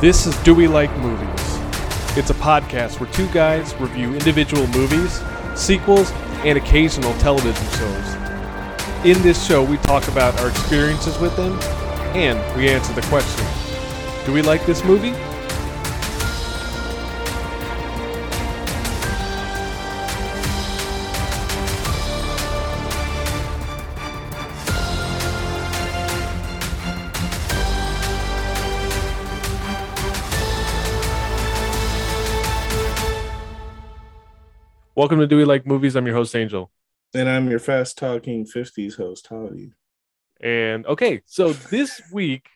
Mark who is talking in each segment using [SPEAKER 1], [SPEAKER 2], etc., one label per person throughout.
[SPEAKER 1] This is Do We Like Movies? It's a podcast where two guys review individual movies, sequels, and occasional television shows. In this show, we talk about our experiences with them and we answer the question Do we like this movie? Welcome to Do We Like Movies? I'm your host, Angel.
[SPEAKER 2] And I'm your fast talking 50s host, Holly.
[SPEAKER 1] And okay, so this week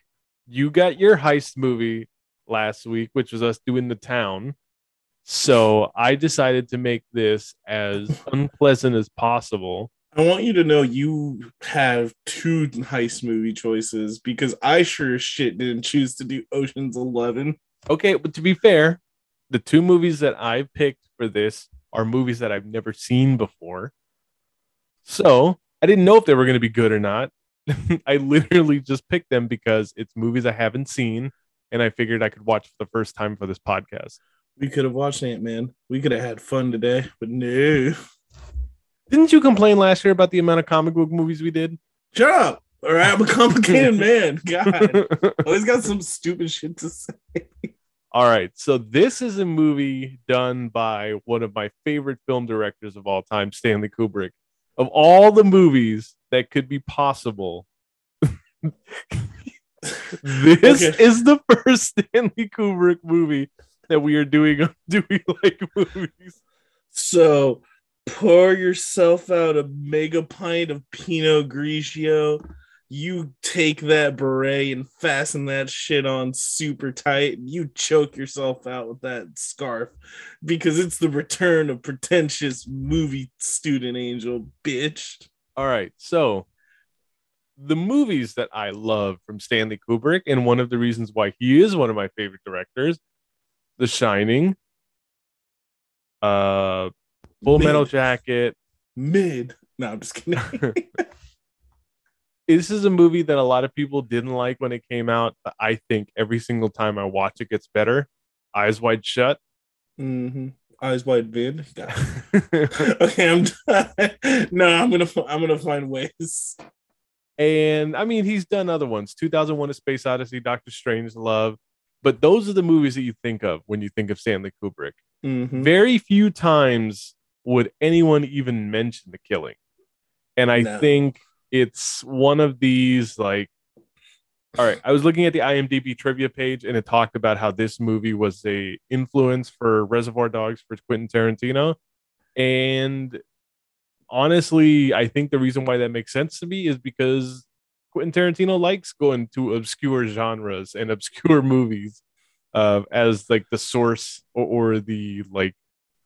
[SPEAKER 1] you got your heist movie last week, which was us doing the town. So I decided to make this as unpleasant as possible.
[SPEAKER 2] I want you to know you have two heist movie choices because I sure as shit didn't choose to do Ocean's Eleven.
[SPEAKER 1] Okay, but to be fair, the two movies that I picked for this are movies that I've never seen before. So I didn't know if they were going to be good or not. I literally just picked them because it's movies I haven't seen, and I figured I could watch for the first time for this podcast.
[SPEAKER 2] We could have watched Ant Man. We could have had fun today, but no.
[SPEAKER 1] Didn't you complain last year about the amount of comic book movies we did?
[SPEAKER 2] Shut up. All right, I'm a complicated man. God, always got some stupid shit to say.
[SPEAKER 1] All right. So this is a movie done by one of my favorite film directors of all time, Stanley Kubrick. Of all the movies that could be possible, this okay. is the first Stanley Kubrick movie that we are doing Do We Like Movies.
[SPEAKER 2] So pour yourself out a mega pint of Pinot Grigio you take that beret and fasten that shit on super tight. And you choke yourself out with that scarf because it's the return of pretentious movie student angel, bitch.
[SPEAKER 1] All right. So, the movies that I love from Stanley Kubrick, and one of the reasons why he is one of my favorite directors, The Shining, uh, Full Mid. Metal Jacket,
[SPEAKER 2] Mid. No, I'm just kidding.
[SPEAKER 1] this is a movie that a lot of people didn't like when it came out. But I think every single time I watch it gets better. Eyes Wide Shut.
[SPEAKER 2] Mm-hmm. Eyes Wide Vid. okay, I'm done. no, I'm gonna I'm gonna find ways.
[SPEAKER 1] And I mean, he's done other ones: 2001: A Space Odyssey, Doctor Strangelove. But those are the movies that you think of when you think of Stanley Kubrick. Mm-hmm. Very few times would anyone even mention The Killing, and I no. think it's one of these like all right i was looking at the imdb trivia page and it talked about how this movie was a influence for reservoir dogs for quentin tarantino. And honestly i think the reason why that makes sense to me is because quentin tarantino likes going to obscure genres and obscure movies uh, as like the source or, or the like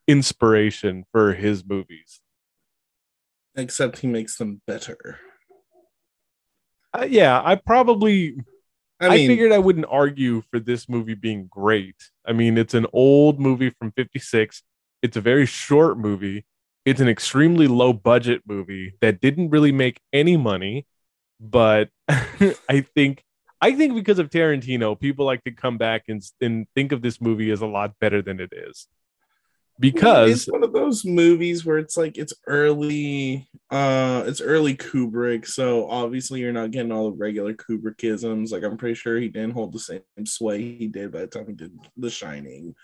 [SPEAKER 1] inspiration for his movies.
[SPEAKER 2] Except he makes them better
[SPEAKER 1] uh, yeah, I probably. I, mean, I figured I wouldn't argue for this movie being great. I mean, it's an old movie from '56. It's a very short movie. It's an extremely low budget movie that didn't really make any money, but I think I think because of Tarantino, people like to come back and, and think of this movie as a lot better than it is because
[SPEAKER 2] it's one of those movies where it's like it's early uh it's early kubrick so obviously you're not getting all the regular kubrickisms. Like i'm pretty sure he didn't hold the same sway he did by the time he did the shining.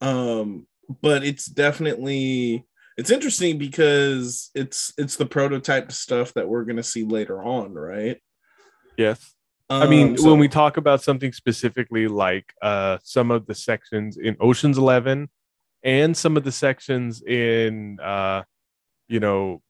[SPEAKER 2] Um but it's definitely it's interesting because it's it's the prototype stuff that we're going to see later on right?
[SPEAKER 1] Yes. I mean, um, so, when we talk about something specifically like uh, some of the sections in Ocean's Eleven and some of the sections in uh you know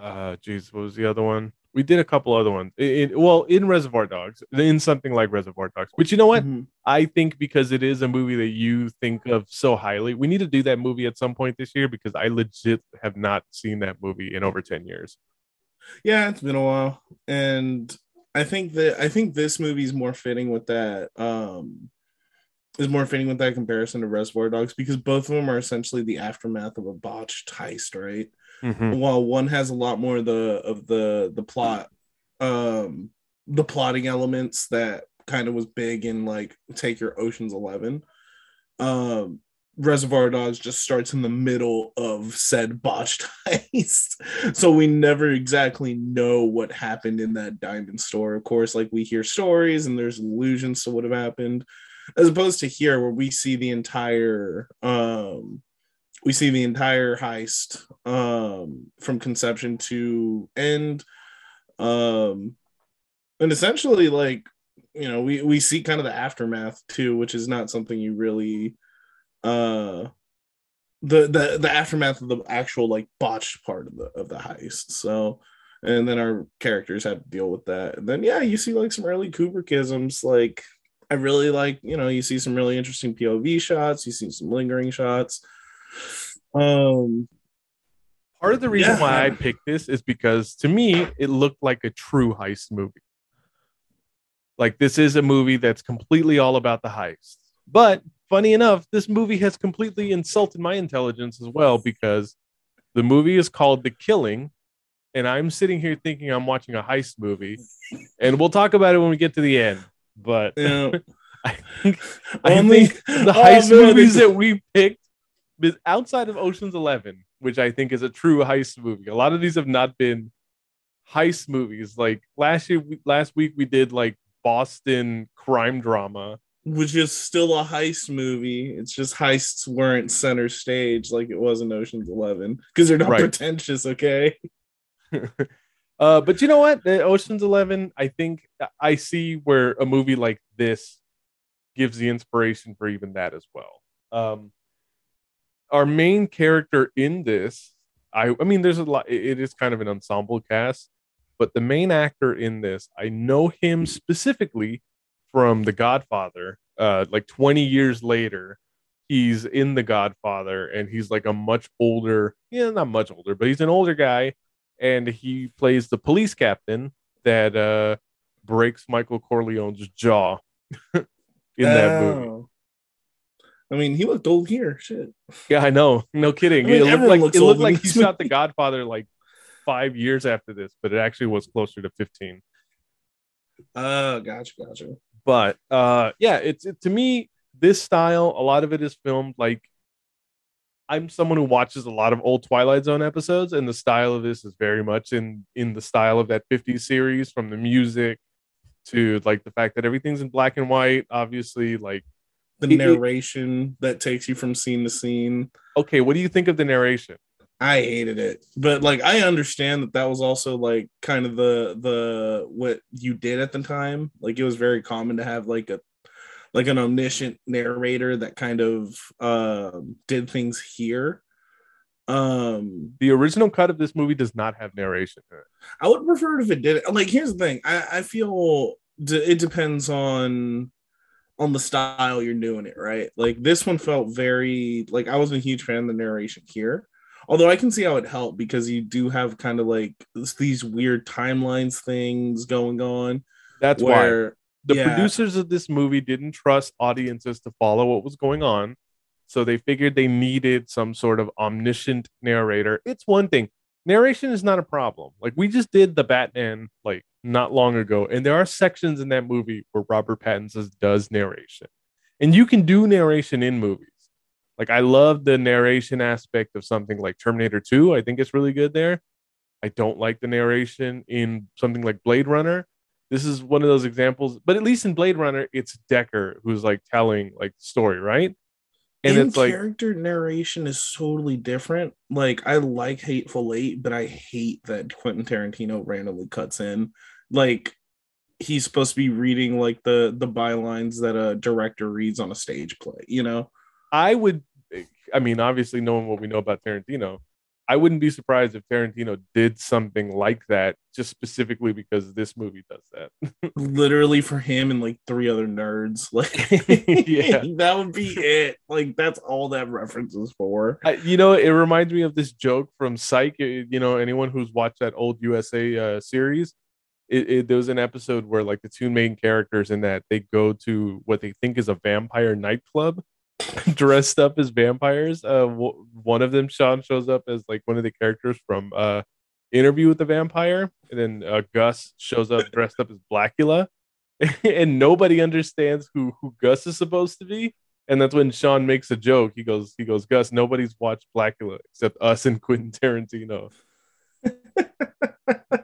[SPEAKER 1] uh geez what was the other one? We did a couple other ones. In, well in reservoir dogs in something like reservoir dogs which you know what? Mm-hmm. i think because it is a movie that you think of so highly we need to do that movie at some point this year because i legit have not seen that movie in over 10 years.
[SPEAKER 2] Yeah it's been a while. And i think that i think this movie is more fitting with that um is more fitting with that comparison to Reservoir Dogs because both of them are essentially the aftermath of a botched heist, right? Mm-hmm. While one has a lot more of the of the the plot, um, the plotting elements that kind of was big in like take your Ocean's Eleven. Um, Reservoir Dogs just starts in the middle of said botched heist. So we never exactly know what happened in that diamond store. Of course, like we hear stories and there's allusions to what have happened, as opposed to here where we see the entire um we see the entire heist um from conception to end. Um and essentially like you know, we we see kind of the aftermath too, which is not something you really uh the the the aftermath of the actual like botched part of the of the heist. So and then our characters have to deal with that. And then yeah, you see like some early Kubrickisms. Like I really like, you know, you see some really interesting POV shots, you see some lingering shots. Um
[SPEAKER 1] part of the reason yeah. why I picked this is because to me it looked like a true heist movie. Like this is a movie that's completely all about the heist. But funny enough, this movie has completely insulted my intelligence as well because the movie is called The Killing, and I'm sitting here thinking I'm watching a heist movie, and we'll talk about it when we get to the end. But yeah. I think, I think the oh, heist man, movies that we picked outside of Ocean's Eleven, which I think is a true heist movie. A lot of these have not been heist movies. Like last year, last week we did like Boston crime drama
[SPEAKER 2] which is still a heist movie. It's just heists weren't center stage like it was in Ocean's Eleven because they're not right. pretentious. Okay.
[SPEAKER 1] uh, but you know what? The Ocean's Eleven, I think I see where a movie like this gives the inspiration for even that as well. Um, our main character in this, I, I mean, there's a lot. It is kind of an ensemble cast, but the main actor in this, I know him specifically from The Godfather. Uh, like 20 years later, he's in The Godfather, and he's like a much older, yeah, not much older, but he's an older guy, and he plays the police captain that uh, breaks Michael Corleone's jaw in that oh. movie.
[SPEAKER 2] I mean, he looked old here. Shit.
[SPEAKER 1] Yeah, I know. No kidding. I mean, it looked like it looked like he shot The Godfather like five years after this, but it actually was closer to 15.
[SPEAKER 2] Oh, gotcha, gotcha
[SPEAKER 1] but uh yeah it's it, to me this style a lot of it is filmed like i'm someone who watches a lot of old twilight zone episodes and the style of this is very much in in the style of that 50s series from the music to like the fact that everything's in black and white obviously like
[SPEAKER 2] the narration it, that takes you from scene to scene
[SPEAKER 1] okay what do you think of the narration
[SPEAKER 2] I hated it. But like I understand that that was also like kind of the the what you did at the time. Like it was very common to have like a like an omniscient narrator that kind of uh, did things here. Um
[SPEAKER 1] the original cut of this movie does not have narration.
[SPEAKER 2] I would prefer if it did. Like here's the thing. I I feel it depends on on the style you're doing it, right? Like this one felt very like I wasn't a huge fan of the narration here Although I can see how it helped because you do have kind of like these weird timelines things going on.
[SPEAKER 1] That's where, why the yeah. producers of this movie didn't trust audiences to follow what was going on. So they figured they needed some sort of omniscient narrator. It's one thing. Narration is not a problem. Like we just did the Batman like not long ago, and there are sections in that movie where Robert Pattinson does narration. And you can do narration in movies. Like I love the narration aspect of something like Terminator 2. I think it's really good there. I don't like the narration in something like Blade Runner. This is one of those examples, but at least in Blade Runner, it's Deckard who's like telling like the story, right?
[SPEAKER 2] And in it's like character narration is totally different. Like I like Hateful Eight, but I hate that Quentin Tarantino randomly cuts in. Like he's supposed to be reading like the the bylines that a director reads on a stage play, you know?
[SPEAKER 1] I would, I mean, obviously, knowing what we know about Tarantino, I wouldn't be surprised if Tarantino did something like that just specifically because this movie does that.
[SPEAKER 2] Literally for him and like three other nerds. Like yeah. that would be it. Like that's all that references for.
[SPEAKER 1] I, you know, it reminds me of this joke from Psych. You know, anyone who's watched that old USA uh, series, it, it, there was an episode where like the two main characters in that they go to what they think is a vampire nightclub dressed up as vampires. Uh, w- one of them, Shawn, shows up as like one of the characters from uh, Interview with the Vampire, and then uh, Gus shows up dressed up as Blacula. and nobody understands who who Gus is supposed to be. And that's when Shawn makes a joke. He goes, he goes, Gus, nobody's watched Blacula except us and Quentin Tarantino.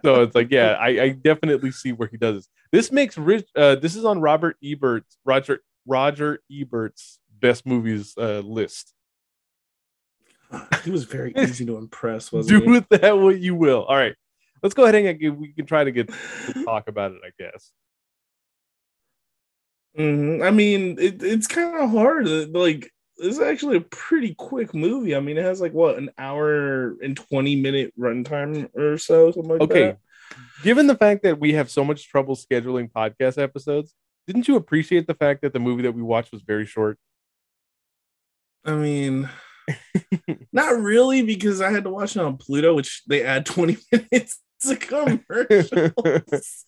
[SPEAKER 1] so it's like, yeah, I, I, definitely see where he does this. This makes rich. Uh, this is on Robert Ebert's Roger Roger Ebert's best movies uh, list.
[SPEAKER 2] He was very easy to impress.
[SPEAKER 1] Wasn't Do he? with that what you will. All right, let's go ahead and we can try to get to talk about it. I guess.
[SPEAKER 2] Mm-hmm. I mean, it, it's kind of hard. Like, it's actually a pretty quick movie. I mean, it has like what an hour and twenty minute runtime or so, something like okay. that.
[SPEAKER 1] Given the fact that we have so much trouble scheduling podcast episodes, didn't you appreciate the fact that the movie that we watched was very short?
[SPEAKER 2] I mean, not really, because I had to watch it on Pluto, which they add 20 minutes to commercials.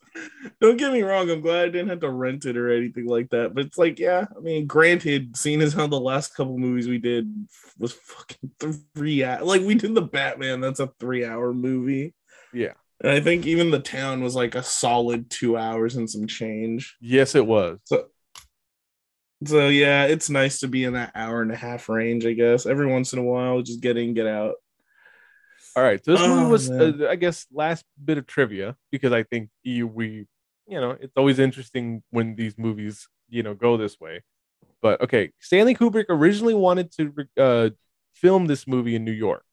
[SPEAKER 2] Don't get me wrong, I'm glad I didn't have to rent it or anything like that. But it's like, yeah, I mean, granted, seeing as how the last couple movies we did was fucking three hours. Like we did the Batman, that's a three hour movie.
[SPEAKER 1] Yeah.
[SPEAKER 2] And I think even the town was like a solid two hours and some change.
[SPEAKER 1] Yes, it was.
[SPEAKER 2] So so yeah, it's nice to be in that hour and a half range, I guess. Every once in a while, just get in, get out.
[SPEAKER 1] All right. So this oh, movie was, uh, I guess, last bit of trivia because I think you, we, you know, it's always interesting when these movies, you know, go this way. But okay, Stanley Kubrick originally wanted to uh, film this movie in New York.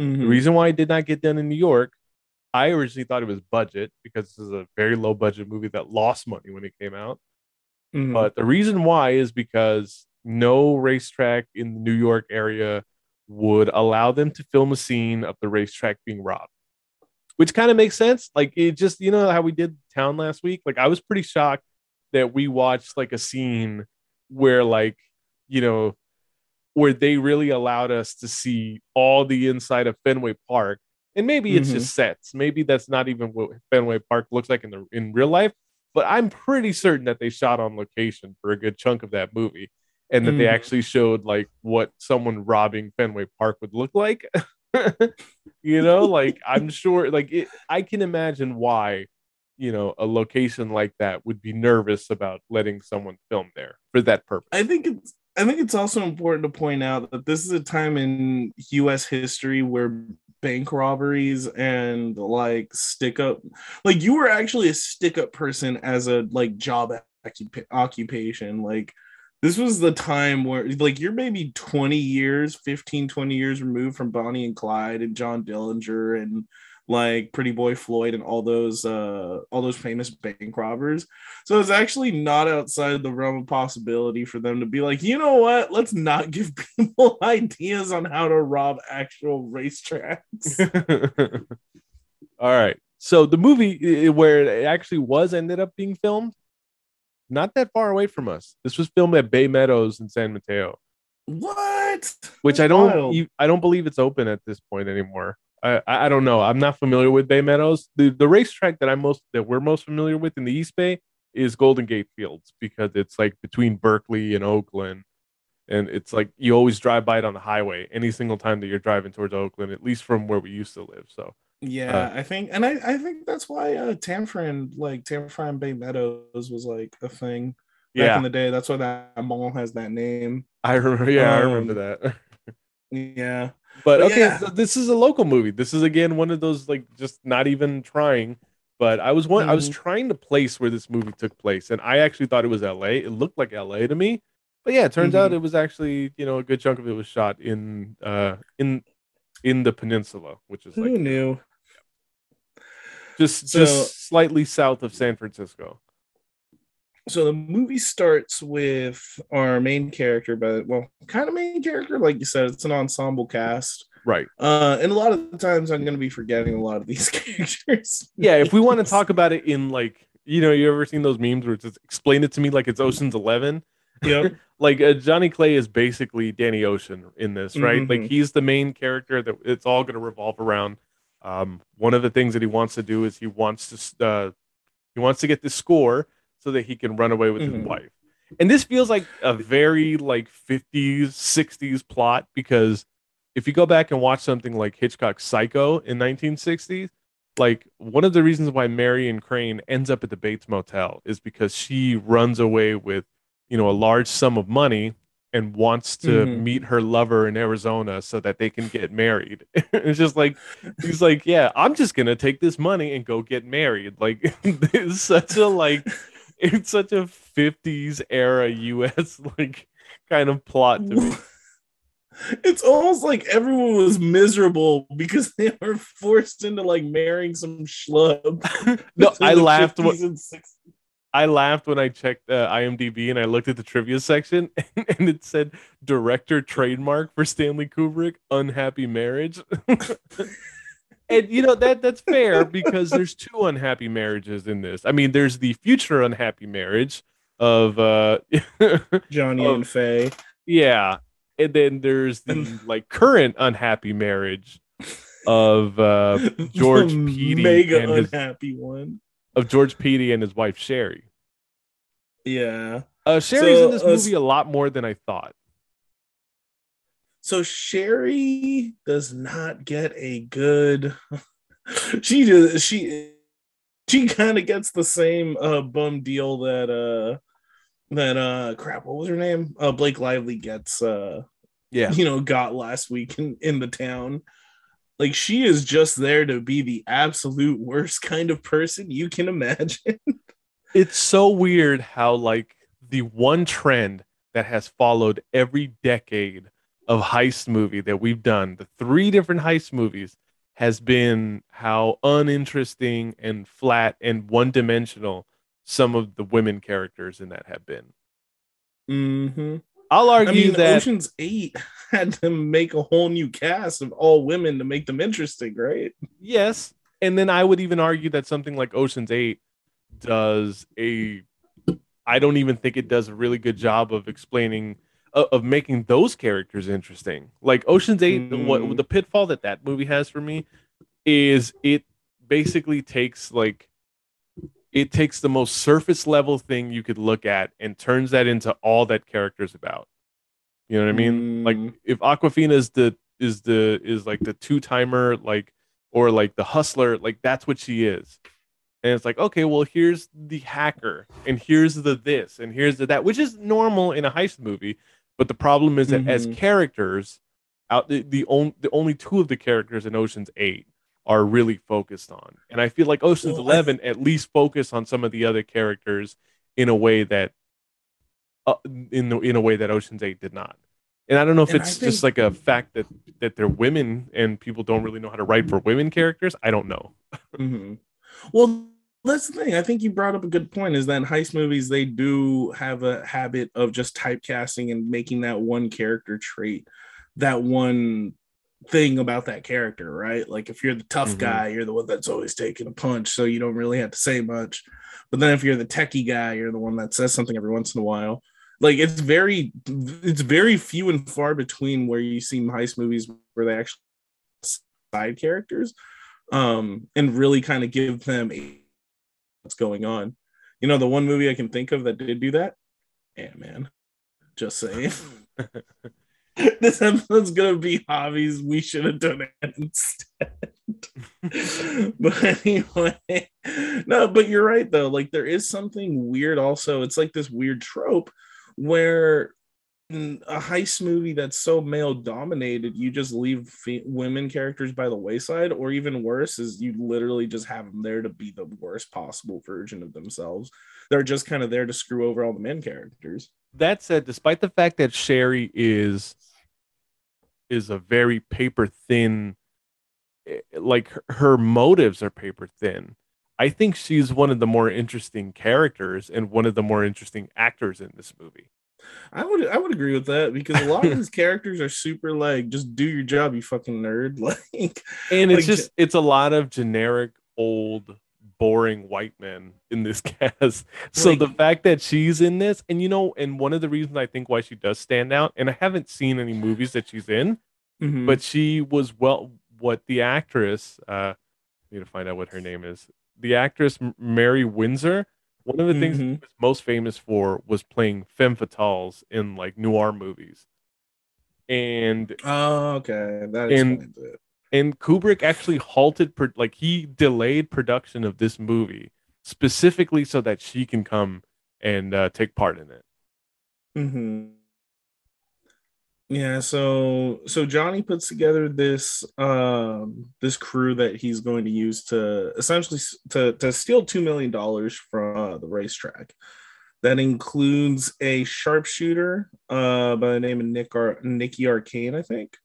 [SPEAKER 1] Mm-hmm. The reason why it did not get done in New York, I originally thought it was budget because this is a very low budget movie that lost money when it came out. Mm-hmm. But the reason why is because no racetrack in the New York area would allow them to film a scene of the racetrack being robbed, which kind of makes sense. Like it just, you know, how we did town last week. Like I was pretty shocked that we watched like a scene where, like, you know, where they really allowed us to see all the inside of Fenway Park. And maybe it's mm-hmm. just sets. Maybe that's not even what Fenway Park looks like in the in real life but I'm pretty certain that they shot on location for a good chunk of that movie and that mm. they actually showed like what someone robbing Fenway Park would look like. you know, like I'm sure like it, I can imagine why, you know, a location like that would be nervous about letting someone film there for that purpose.
[SPEAKER 2] I think it's I think it's also important to point out that this is a time in US history where bank robberies and like stick up like you were actually a stick up person as a like job occupation. Like this was the time where like you're maybe 20 years 15 20 years removed from bonnie and clyde and john dillinger and like Pretty Boy Floyd and all those uh all those famous bank robbers. So it's actually not outside the realm of possibility for them to be like, you know what? Let's not give people ideas on how to rob actual racetracks.
[SPEAKER 1] all right. So the movie where it actually was ended up being filmed, not that far away from us. This was filmed at Bay Meadows in San Mateo.
[SPEAKER 2] What?
[SPEAKER 1] Which That's I don't wild. I don't believe it's open at this point anymore. I, I don't know. I'm not familiar with Bay Meadows. The the racetrack that I'm most that we're most familiar with in the East Bay is Golden Gate Fields because it's like between Berkeley and Oakland. And it's like you always drive by it on the highway any single time that you're driving towards Oakland, at least from where we used to live. So
[SPEAKER 2] yeah, uh, I think and I, I think that's why uh Tanforan like Tanforan Bay Meadows was like a thing back yeah. in the day. That's why that mall has that name.
[SPEAKER 1] I remember yeah, um, I remember that.
[SPEAKER 2] yeah.
[SPEAKER 1] But, but okay, yeah. so this is a local movie. This is again one of those like just not even trying. But I was one. Mm-hmm. I was mm-hmm. trying to place where this movie took place, and I actually thought it was L.A. It looked like L.A. to me, but yeah, it turns mm-hmm. out it was actually you know a good chunk of it was shot in uh in in the peninsula, which is
[SPEAKER 2] who
[SPEAKER 1] like
[SPEAKER 2] knew.
[SPEAKER 1] Just so, just slightly south of San Francisco
[SPEAKER 2] so the movie starts with our main character, but well, kind of main character, like you said, it's an ensemble cast.
[SPEAKER 1] Right.
[SPEAKER 2] Uh, and a lot of the times I'm going to be forgetting a lot of these characters.
[SPEAKER 1] yeah, if we want to talk about it in like, you know, you ever seen those memes where it's explain it to me like it's Ocean's Eleven?
[SPEAKER 2] Yep.
[SPEAKER 1] like uh, Johnny Clay is basically Danny Ocean in this, right? Mm-hmm. Like he's the main character that it's all going to revolve around. Um, one of the things that he wants to do is he wants to uh, he wants to get the score so that he can run away with mm-hmm. his wife. And this feels like a very like 50s, 60s plot because if you go back and watch something like Hitchcock's Psycho in 1960s, like one of the reasons why Marion Crane ends up at the Bates Motel is because she runs away with, you know, a large sum of money and wants to mm-hmm. meet her lover in Arizona so that they can get married. it's just like he's like, yeah, I'm just gonna take this money and go get married. Like it's such a like it's such a 50s era US like kind of plot to me.
[SPEAKER 2] It's almost like everyone was miserable because they were forced into like marrying some schlub.
[SPEAKER 1] no, I laughed. When, I laughed when I checked uh, IMDb and I looked at the trivia section and, and it said director trademark for Stanley Kubrick, unhappy marriage. And you know that that's fair because there's two unhappy marriages in this. I mean, there's the future unhappy marriage of uh
[SPEAKER 2] Johnny of, and Faye.
[SPEAKER 1] Yeah. And then there's the like current unhappy marriage of uh George Peatty
[SPEAKER 2] mega and his, unhappy one
[SPEAKER 1] of George Peatty and his wife Sherry.
[SPEAKER 2] Yeah.
[SPEAKER 1] Uh, Sherry's so, in this movie uh, a lot more than I thought.
[SPEAKER 2] So Sherry does not get a good. she does. She she kind of gets the same uh bum deal that uh that uh crap. What was her name? Uh, Blake Lively gets. uh
[SPEAKER 1] Yeah.
[SPEAKER 2] You know, got last week in in the town. Like she is just there to be the absolute worst kind of person you can imagine.
[SPEAKER 1] it's so weird how like the one trend that has followed every decade of heist movie that we've done, the three different heist movies, has been how uninteresting and flat and one dimensional some of the women characters in that have been.
[SPEAKER 2] Mm-hmm.
[SPEAKER 1] I'll argue I mean, that
[SPEAKER 2] Ocean's Eight had to make a whole new cast of all women to make them interesting, right?
[SPEAKER 1] Yes, and then I would even argue that something like Ocean's Eight does a I don't even think it does a really good job of explaining uh, of making those characters interesting. Like Ocean's 8 mm. what the pitfall that that movie has for me is it basically takes like it takes the most surface level thing you could look at and turns that into all that character's about. You know what I mean? Mm. Like if Awkwafina is the is the is like the two timer like or like the hustler, like that's what she is and it's like okay well here's the hacker and here's the this and here's the that which is normal in a heist movie but the problem is that mm-hmm. as characters out the, the only the only two of the characters in oceans 8 are really focused on and i feel like oceans well, 11 I... at least focus on some of the other characters in a way that uh, in the, in a way that oceans 8 did not and i don't know if it's think... just like a fact that that they're women and people don't really know how to write for women characters i don't know
[SPEAKER 2] mm-hmm. well that's the thing. I think you brought up a good point is that in heist movies, they do have a habit of just typecasting and making that one character trait, that one thing about that character, right? Like if you're the tough mm-hmm. guy, you're the one that's always taking a punch, so you don't really have to say much. But then if you're the techie guy, you're the one that says something every once in a while. Like it's very it's very few and far between where you see heist movies where they actually side characters um and really kind of give them a what's going on. You know, the one movie I can think of that did do that, Ant Man. Just saying. this episode's gonna be hobbies. We should have done it instead. but anyway, no, but you're right though. Like there is something weird. Also, it's like this weird trope where a heist movie that's so male dominated, you just leave fe- women characters by the wayside, or even worse, is you literally just have them there to be the worst possible version of themselves. They're just kind of there to screw over all the men characters.
[SPEAKER 1] That said, despite the fact that Sherry is is a very paper thin, eh, like her, her motives are paper thin. I think she's one of the more interesting characters and one of the more interesting actors in this movie.
[SPEAKER 2] I would I would agree with that because a lot of these characters are super like just do your job, you fucking nerd. Like
[SPEAKER 1] and it's like, just it's a lot of generic old boring white men in this cast. So like, the fact that she's in this, and you know, and one of the reasons I think why she does stand out, and I haven't seen any movies that she's in, mm-hmm. but she was well what the actress uh I need to find out what her name is. The actress Marie Windsor one of the things mm-hmm. he was most famous for was playing femme fatales in like noir movies. And
[SPEAKER 2] oh, okay, that and, it.
[SPEAKER 1] and Kubrick actually halted, like he delayed production of this movie specifically so that she can come and uh, take part in it.
[SPEAKER 2] Hmm. Yeah. So so Johnny puts together this um this crew that he's going to use to essentially to to steal two million dollars from uh, the racetrack. That includes a sharpshooter uh, by the name of Nick Ar- Nicky Arcane, I think.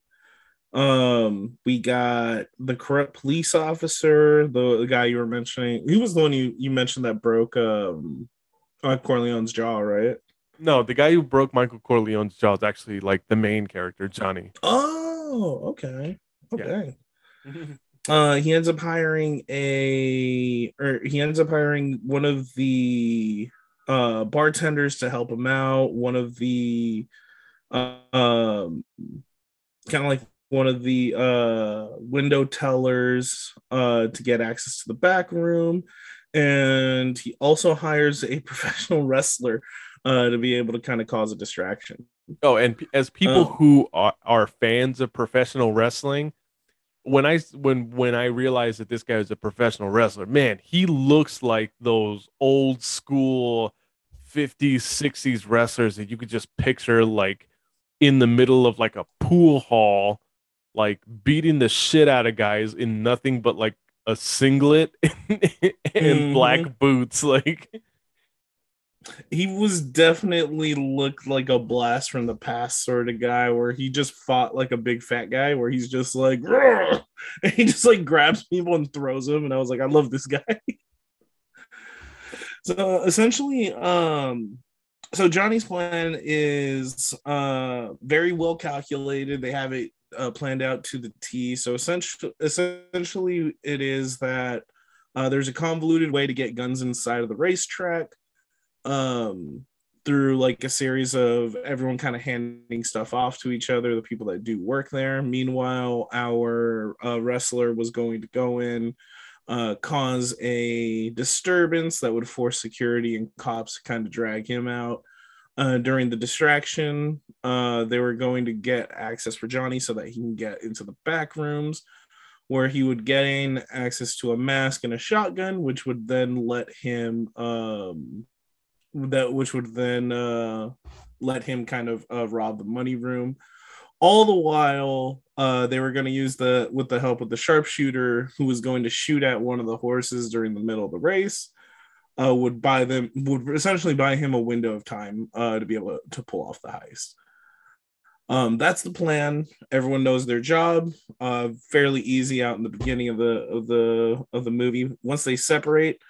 [SPEAKER 2] Um, we got the corrupt police officer, the, the, guy you were mentioning. He was the one you, you mentioned that broke um uh, Corleone's jaw, right?
[SPEAKER 1] No, the guy who broke Michael Corleone's jaw is actually like the main character, Johnny.
[SPEAKER 2] Oh, okay. Okay. Yeah. uh he ends up hiring a or he ends up hiring one of the uh, bartenders to help him out. One of the uh, um, kind of like one of the uh, window tellers uh, to get access to the back room, and he also hires a professional wrestler uh, to be able to kind of cause a distraction.
[SPEAKER 1] Oh, and as people um, who are, are fans of professional wrestling, when I when when I realized that this guy is a professional wrestler, man, he looks like those old school 50s, 60s wrestlers that you could just picture like in the middle of like a pool hall, like beating the shit out of guys in nothing but like a singlet and mm-hmm. black boots. Like
[SPEAKER 2] he was definitely looked like a blast from the past sort of guy where he just fought like a big fat guy where he's just like and he just like grabs people and throws them and I was like I love this guy. So essentially, um, so Johnny's plan is uh very well calculated. They have it uh, planned out to the T. So essentially, essentially, it is that uh, there's a convoluted way to get guns inside of the racetrack. Um, through like a series of everyone kind of handing stuff off to each other, the people that do work there. Meanwhile, our uh, wrestler was going to go in, uh, cause a disturbance that would force security and cops to kind of drag him out. Uh, during the distraction, uh, they were going to get access for Johnny so that he can get into the back rooms where he would gain access to a mask and a shotgun, which would then let him um, that which would then uh, let him kind of uh, rob the money room. All the while, uh, they were going to use the with the help of the sharpshooter who was going to shoot at one of the horses during the middle of the race. Uh, would buy them would essentially buy him a window of time uh, to be able to, pull off the heist. Um, that's the plan. Everyone knows their job. Uh, fairly easy out in the beginning of the of the of the movie. Once they separate,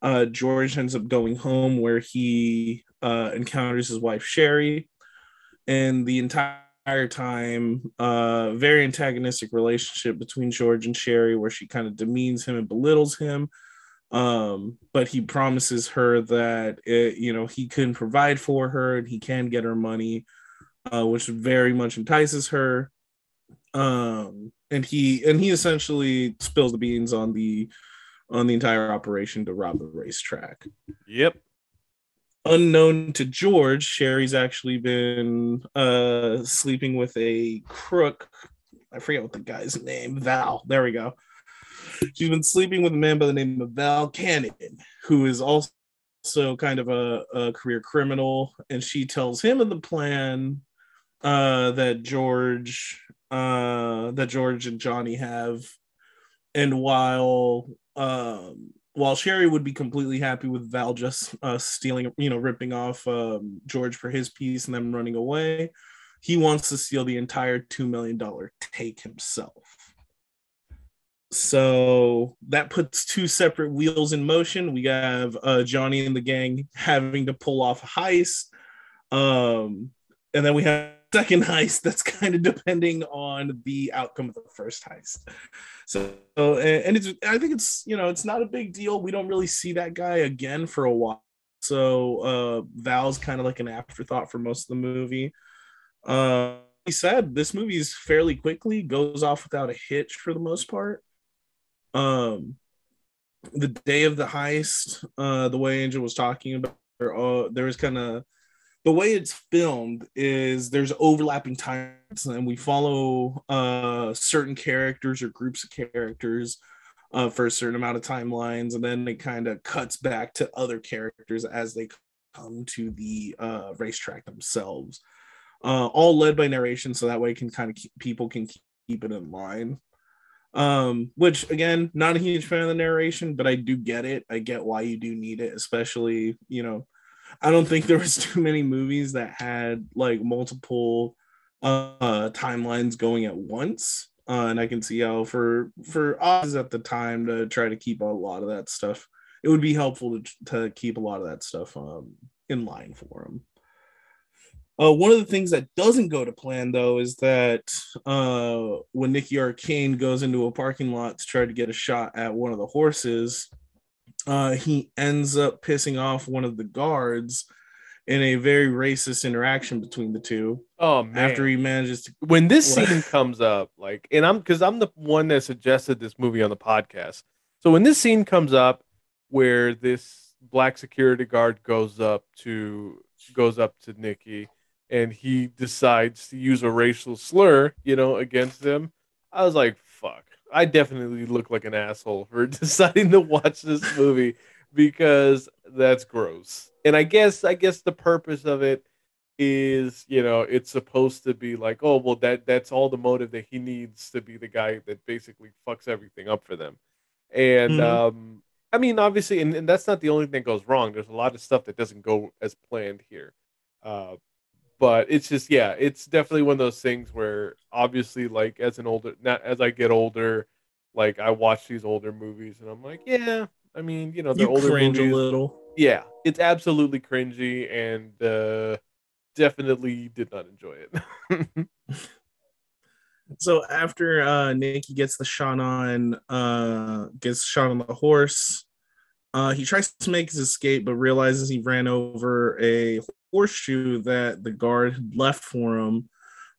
[SPEAKER 2] uh, George ends up going home where he uh, encounters his wife Sherry, and the entire entire time uh very antagonistic relationship between George and Sherry where she kind of demeans him and belittles him um but he promises her that it, you know he can provide for her and he can get her money uh which very much entices her um and he and he essentially spills the beans on the on the entire operation to rob the racetrack
[SPEAKER 1] yep
[SPEAKER 2] unknown to George, Sherry's actually been uh, sleeping with a crook. I forget what the guy's name. Val. There we go. She's been sleeping with a man by the name of Val Cannon, who is also kind of a, a career criminal, and she tells him of the plan uh, that George uh, that George and Johnny have. And while um, while Sherry would be completely happy with Val just uh, stealing, you know, ripping off um, George for his piece and then running away, he wants to steal the entire $2 million take himself. So that puts two separate wheels in motion. We have uh, Johnny and the gang having to pull off a heist. Um, and then we have second heist that's kind of depending on the outcome of the first heist. So and it's I think it's you know it's not a big deal. We don't really see that guy again for a while. So uh Val's kind of like an afterthought for most of the movie. Uh he said this movie is fairly quickly goes off without a hitch for the most part. Um the day of the heist, uh the way Angel was talking about uh, there was kind of the way it's filmed is there's overlapping times and we follow uh certain characters or groups of characters uh, for a certain amount of timelines and then it kind of cuts back to other characters as they come to the uh, racetrack themselves. Uh, all led by narration so that way can kind of people can keep it in line um which again not a huge fan of the narration but i do get it i get why you do need it especially you know I don't think there was too many movies that had like multiple uh timelines going at once. Uh, and I can see how for for us at the time to try to keep a lot of that stuff, it would be helpful to, to keep a lot of that stuff um, in line for them. Uh, one of the things that doesn't go to plan though is that uh, when Nicky Arcane goes into a parking lot to try to get a shot at one of the horses, uh, he ends up pissing off one of the guards in a very racist interaction between the two.
[SPEAKER 1] Oh man!
[SPEAKER 2] After he manages to,
[SPEAKER 1] when this scene comes up, like, and I'm because I'm the one that suggested this movie on the podcast. So when this scene comes up, where this black security guard goes up to goes up to Nicky, and he decides to use a racial slur, you know, against them. I was like, "Fuck." I definitely look like an asshole for deciding to watch this movie because that's gross. And I guess I guess the purpose of it is, you know, it's supposed to be like, oh well that that's all the motive that he needs to be the guy that basically fucks everything up for them. And mm-hmm. um I mean obviously and, and that's not the only thing that goes wrong. There's a lot of stuff that doesn't go as planned here. Uh but it's just yeah it's definitely one of those things where obviously like as an older not as i get older like i watch these older movies and i'm like yeah i mean you know the older cringe movies, a little. Yeah it's absolutely cringy and uh definitely did not enjoy it.
[SPEAKER 2] So after uh nicky gets the shot on uh gets shot on the horse uh, he tries to make his escape, but realizes he ran over a horseshoe that the guard had left for him,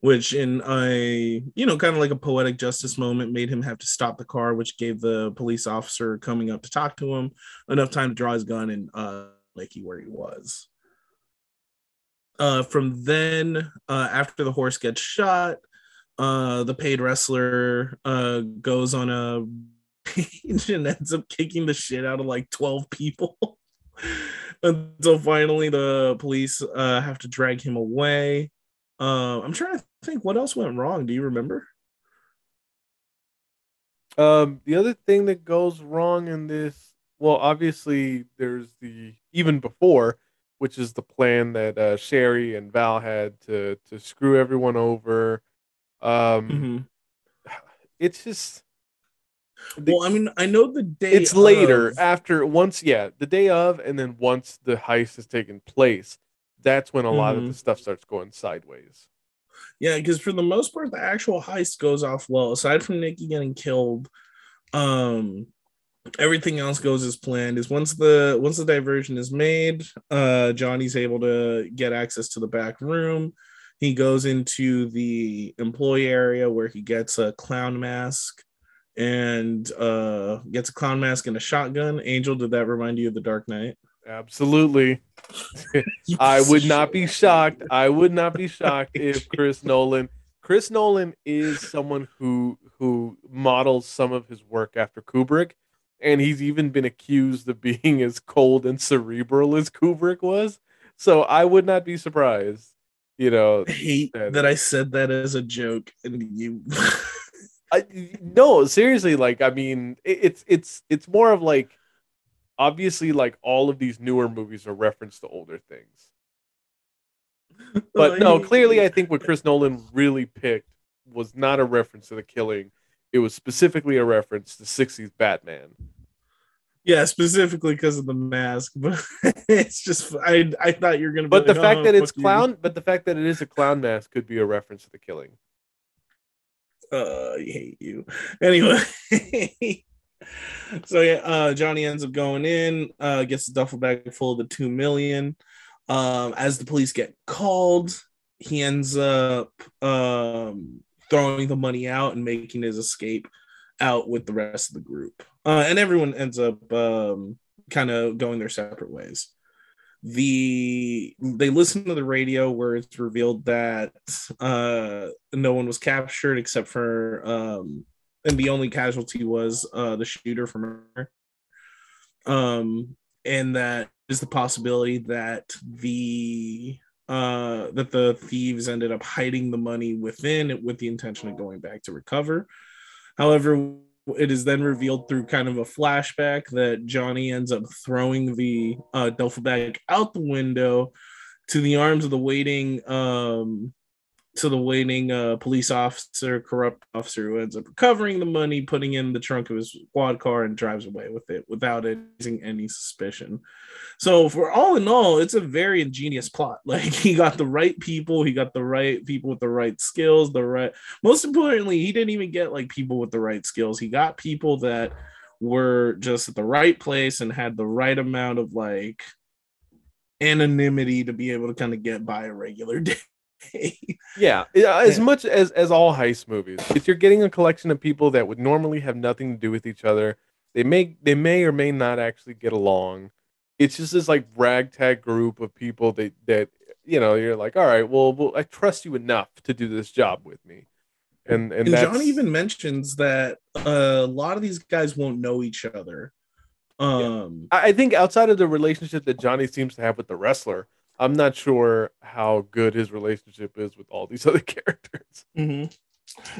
[SPEAKER 2] which in a you know kind of like a poetic justice moment made him have to stop the car, which gave the police officer coming up to talk to him enough time to draw his gun and uh, Nicky where he was. Uh, from then, uh, after the horse gets shot, uh, the paid wrestler uh, goes on a page and ends up kicking the shit out of like 12 people. Until finally the police uh, have to drag him away. Uh, I'm trying to think what else went wrong. Do you remember?
[SPEAKER 1] Um, the other thing that goes wrong in this, well, obviously there's the even before, which is the plan that uh, Sherry and Val had to to screw everyone over. Um, mm-hmm. It's just
[SPEAKER 2] the, well, I mean, I know the day.
[SPEAKER 1] It's later after once, yeah, the day of, and then once the heist has taken place, that's when a mm-hmm. lot of the mm-hmm. stuff starts going sideways.
[SPEAKER 2] Yeah, because for the most part, the actual heist goes off well. Aside from Nikki getting killed, um, everything else goes as planned. Is once the once the diversion is made, uh, Johnny's able to get access to the back room. He goes into the employee area where he gets a clown mask and uh gets a clown mask and a shotgun. Angel, did that remind you of the Dark Knight?
[SPEAKER 1] Absolutely. I would not be shocked. I would not be shocked if Chris Nolan Chris Nolan is someone who who models some of his work after Kubrick and he's even been accused of being as cold and cerebral as Kubrick was. So I would not be surprised. You know,
[SPEAKER 2] I hate that, that I said that as a joke and you
[SPEAKER 1] I, no, seriously, like I mean, it, it's it's it's more of like obviously like all of these newer movies are reference to older things. But no, clearly I think what Chris Nolan really picked was not a reference to the killing. It was specifically a reference to 60s Batman.
[SPEAKER 2] Yeah, specifically because of the mask, but it's just I I thought you were gonna.
[SPEAKER 1] But the fact oh, that it's clown, you. but the fact that it is a clown mask could be a reference to the killing.
[SPEAKER 2] Uh, I hate you. Anyway, so yeah, uh, Johnny ends up going in, uh, gets the duffel bag full of the two million. Um, as the police get called, he ends up um, throwing the money out and making his escape out with the rest of the group. Uh, and everyone ends up um, kind of going their separate ways. The they listen to the radio where it's revealed that uh no one was captured except for um and the only casualty was uh the shooter from her. Um and that is the possibility that the uh that the thieves ended up hiding the money within it with the intention of going back to recover. However it is then revealed through kind of a flashback that Johnny ends up throwing the uh, duffel bag out the window to the arms of the waiting um, to the waiting uh, police officer, corrupt officer who ends up recovering the money, putting in the trunk of his quad car, and drives away with it without raising any suspicion. So, for all in all, it's a very ingenious plot. Like he got the right people, he got the right people with the right skills, the right. Most importantly, he didn't even get like people with the right skills. He got people that were just at the right place and had the right amount of like anonymity to be able to kind of get by a regular day.
[SPEAKER 1] yeah, as much as as all heist movies, if you're getting a collection of people that would normally have nothing to do with each other, they may they may or may not actually get along. It's just this like ragtag group of people that that you know you're like, all right, well, well I trust you enough to do this job with me. And and,
[SPEAKER 2] and John even mentions that uh, a lot of these guys won't know each other. Um,
[SPEAKER 1] yeah. I think outside of the relationship that Johnny seems to have with the wrestler, I'm not sure how good his relationship is with all these other characters.
[SPEAKER 2] Mm-hmm.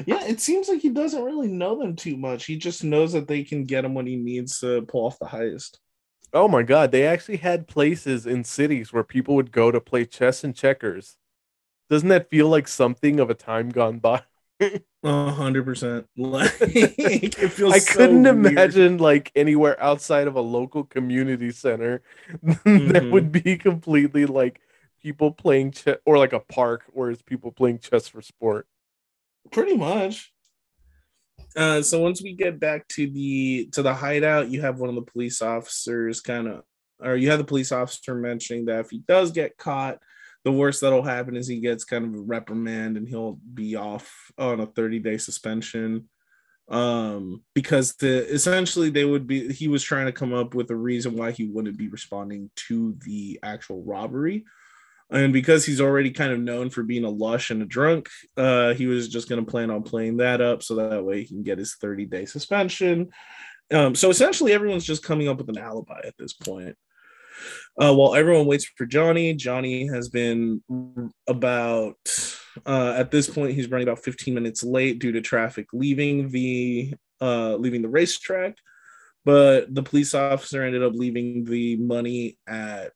[SPEAKER 2] Yeah, it seems like he doesn't really know them too much. He just knows that they can get him when he needs to pull off the heist.
[SPEAKER 1] Oh my god, they actually had places in cities where people would go to play chess and checkers. Doesn't that feel like something of a time gone by?
[SPEAKER 2] Hundred percent. Like
[SPEAKER 1] it feels. I couldn't so imagine like anywhere outside of a local community center mm-hmm. that would be completely like people playing chess, or like a park where it's people playing chess for sport.
[SPEAKER 2] Pretty much. Uh, so once we get back to the to the hideout, you have one of the police officers kind of, or you have the police officer mentioning that if he does get caught, the worst that'll happen is he gets kind of a reprimand and he'll be off on a 30 day suspension. Um because the essentially they would be he was trying to come up with a reason why he wouldn't be responding to the actual robbery. And because he's already kind of known for being a lush and a drunk uh he was just going to plan on playing that up so that way he can get his 30 day suspension. Um so essentially everyone's just coming up with an alibi at this point uh, while everyone waits for Johnny, Johnny has been about uh, at this point he's running about 15 minutes late due to traffic leaving the uh, leaving the racetrack. But the police officer ended up leaving the money at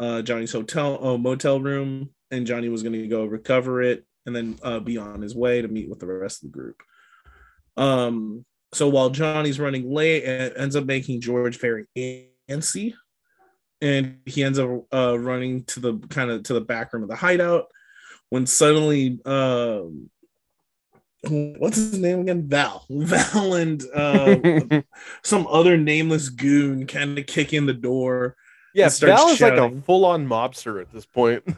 [SPEAKER 2] uh, Johnny's hotel uh, motel room, and Johnny was going to go recover it and then uh, be on his way to meet with the rest of the group. Um, so while Johnny's running late, it ends up making George very antsy and he ends up uh, running to the kind of to the back room of the hideout when suddenly um, what's his name again? Val. Val and uh, some other nameless goon kind of kick in the door
[SPEAKER 1] yeah val is like a full-on mobster at this point.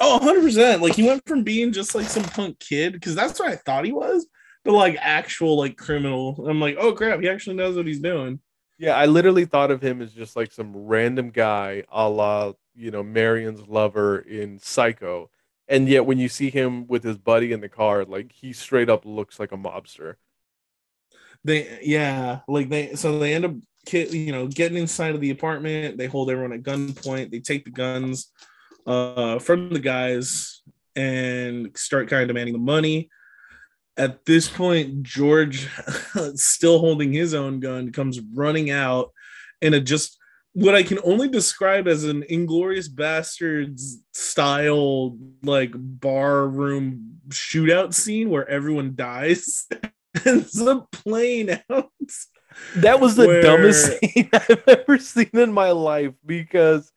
[SPEAKER 2] Oh 100% like he went from being just like some punk kid because that's what i thought he was to like actual like criminal. I'm like oh crap he actually knows what he's doing
[SPEAKER 1] yeah, I literally thought of him as just like some random guy, a la you know Marion's lover in Psycho, and yet when you see him with his buddy in the car, like he straight up looks like a mobster.
[SPEAKER 2] They yeah, like they so they end up you know getting inside of the apartment. They hold everyone at gunpoint. They take the guns uh, from the guys and start kind of demanding the money at this point, George, still holding his own gun, comes running out in a just what I can only describe as an Inglourious Basterds style, like bar room shootout scene where everyone dies. Ends up playing out.
[SPEAKER 1] That was the where... dumbest scene I've ever seen in my life because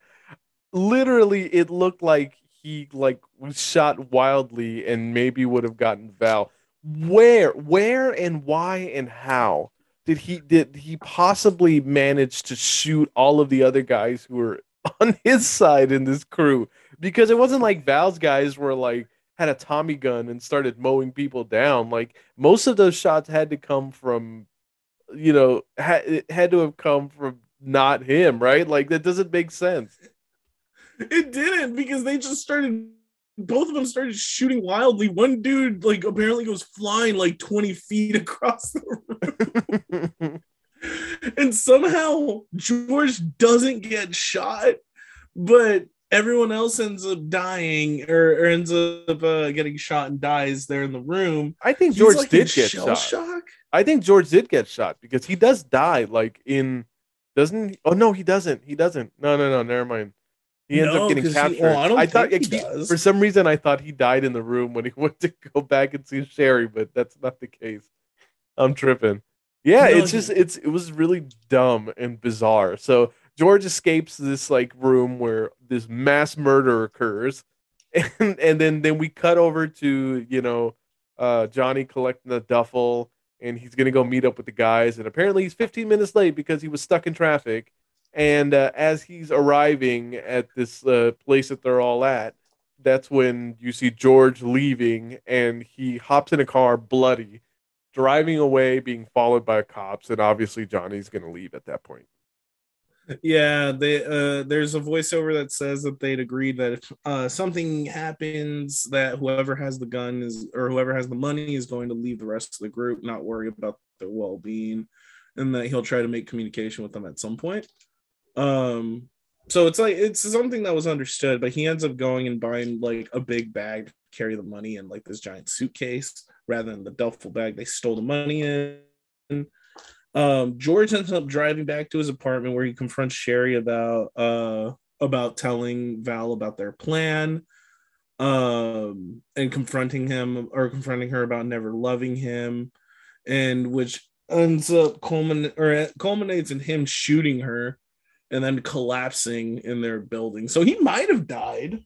[SPEAKER 1] literally it looked like he like was shot wildly and maybe would have gotten Val where where and why and how did he did he possibly manage to shoot all of the other guys who were on his side in this crew? Because it wasn't like Val's guys were like had a Tommy gun and started mowing people down. Like most of those shots had to come from you know had it had to have come from not him right? Like that doesn't make sense.
[SPEAKER 2] It didn't because they just started both of them started shooting wildly. One dude like apparently goes flying like 20 feet across the room. and somehow George doesn't get shot, but everyone else ends up dying or, or ends up uh, getting shot and dies there in the room.
[SPEAKER 1] I think George like did get shot. Shock? I think George did get shot because he does die like in doesn't he? Oh no, he doesn't. He doesn't. No, no, no. Never mind. He ends no, up getting captured. He, well, I, I thought like, he for some reason I thought he died in the room when he went to go back and see Sherry, but that's not the case. I'm tripping. Yeah, no, it's just it's it was really dumb and bizarre. So George escapes this like room where this mass murder occurs, and and then then we cut over to you know uh, Johnny collecting the duffel, and he's gonna go meet up with the guys, and apparently he's 15 minutes late because he was stuck in traffic and uh, as he's arriving at this uh, place that they're all at, that's when you see George leaving, and he hops in a car, bloody, driving away, being followed by cops, and obviously Johnny's going to leave at that point.
[SPEAKER 2] Yeah, they uh, there's a voiceover that says that they'd agreed that if uh, something happens, that whoever has the gun is or whoever has the money is going to leave the rest of the group, not worry about their well being, and that he'll try to make communication with them at some point. Um, so it's like it's something that was understood, but he ends up going and buying like a big bag to carry the money in like this giant suitcase rather than the duffel bag they stole the money in. Um, George ends up driving back to his apartment where he confronts Sherry about uh about telling Val about their plan um and confronting him or confronting her about never loving him and which ends up culmin- or culminates in him shooting her and then collapsing in their building. So he might have died.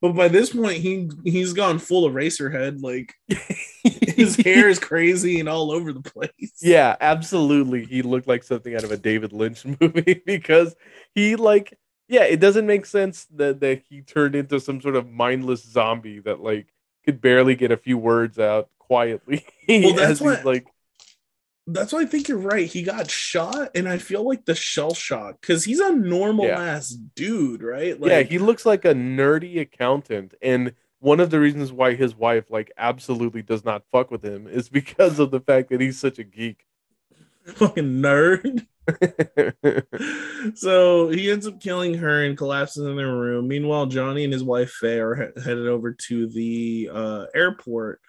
[SPEAKER 2] But by this point, he he's gone full Eraserhead. Like his hair is crazy and all over the place.
[SPEAKER 1] Yeah, absolutely. He looked like something out of a David Lynch movie because he like yeah, it doesn't make sense that that he turned into some sort of mindless zombie that like could barely get a few words out quietly. Well, that's what, like
[SPEAKER 2] that's why I think you're right. He got shot, and I feel like the shell shock because he's a normal yeah. ass dude, right?
[SPEAKER 1] Like, yeah, he looks like a nerdy accountant, and one of the reasons why his wife like absolutely does not fuck with him is because of the fact that he's such a geek.
[SPEAKER 2] Fucking nerd. so he ends up killing her and collapses in their room. Meanwhile, Johnny and his wife Faye are he- headed over to the uh, airport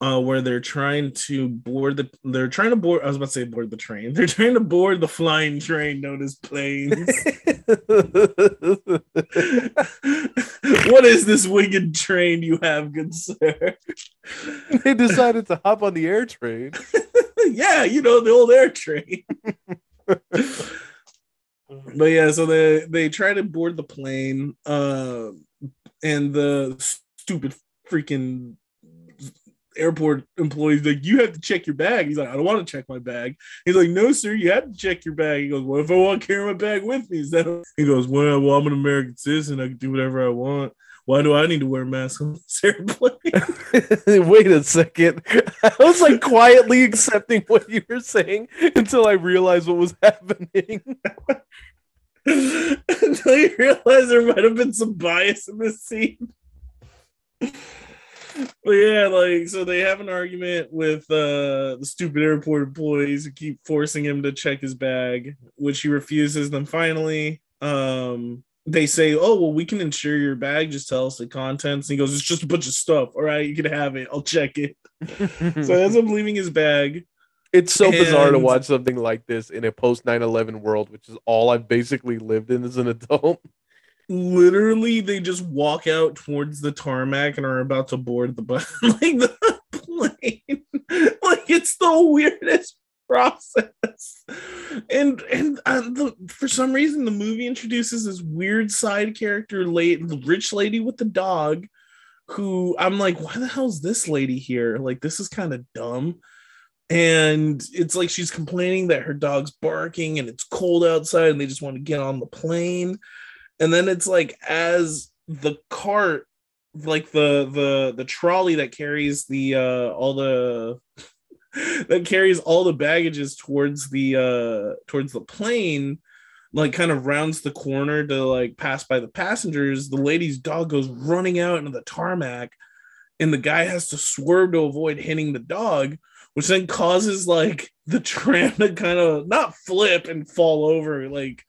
[SPEAKER 2] uh, where they're trying to board the they're trying to board I was about to say board the train. They're trying to board the flying train known as planes. what is this winged train you have, good sir?
[SPEAKER 1] They decided to hop on the air train.
[SPEAKER 2] yeah, you know, the old air train. but yeah, so they they try to board the plane, uh, and the stupid freaking airport employees like, you have to check your bag. He's like, I don't want to check my bag. He's like, no, sir, you have to check your bag. He goes, well, if I want to carry my bag with me, is that? He goes, well, well, I'm an American citizen. I can do whatever I want. Why do I need to wear a mask on this airplane?
[SPEAKER 1] Wait a second. I was like quietly accepting what you were saying until I realized what was happening.
[SPEAKER 2] until you realize there might have been some bias in this scene but yeah, like so they have an argument with uh the stupid airport employees who keep forcing him to check his bag, which he refuses. Then finally, um they say, Oh, well, we can insure your bag, just tell us the contents. And he goes, It's just a bunch of stuff. All right, you can have it, I'll check it. so ends up leaving his bag.
[SPEAKER 1] It's so and... bizarre to watch something like this in a post 9-11 world, which is all I've basically lived in as an adult
[SPEAKER 2] literally they just walk out towards the tarmac and are about to board the bus. Like the plane like it's the weirdest process. And and uh, the, for some reason the movie introduces this weird side character late the rich lady with the dog who i'm like why the hell's this lady here? Like this is kind of dumb. And it's like she's complaining that her dog's barking and it's cold outside and they just want to get on the plane and then it's like as the cart like the the the trolley that carries the uh all the that carries all the baggages towards the uh towards the plane like kind of rounds the corner to like pass by the passengers, the lady's dog goes running out into the tarmac, and the guy has to swerve to avoid hitting the dog, which then causes like the tram to kind of not flip and fall over, like,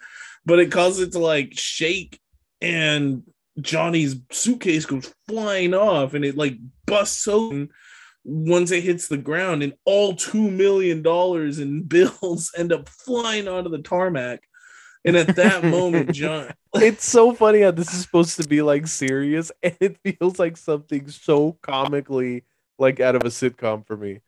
[SPEAKER 2] but it causes it to like shake and Johnny's suitcase goes flying off and it like busts open once it hits the ground and all two million dollars in bills end up flying onto the tarmac. And at that moment john
[SPEAKER 1] it's so funny how this is supposed to be like serious and it feels like something so comically like out of a sitcom for me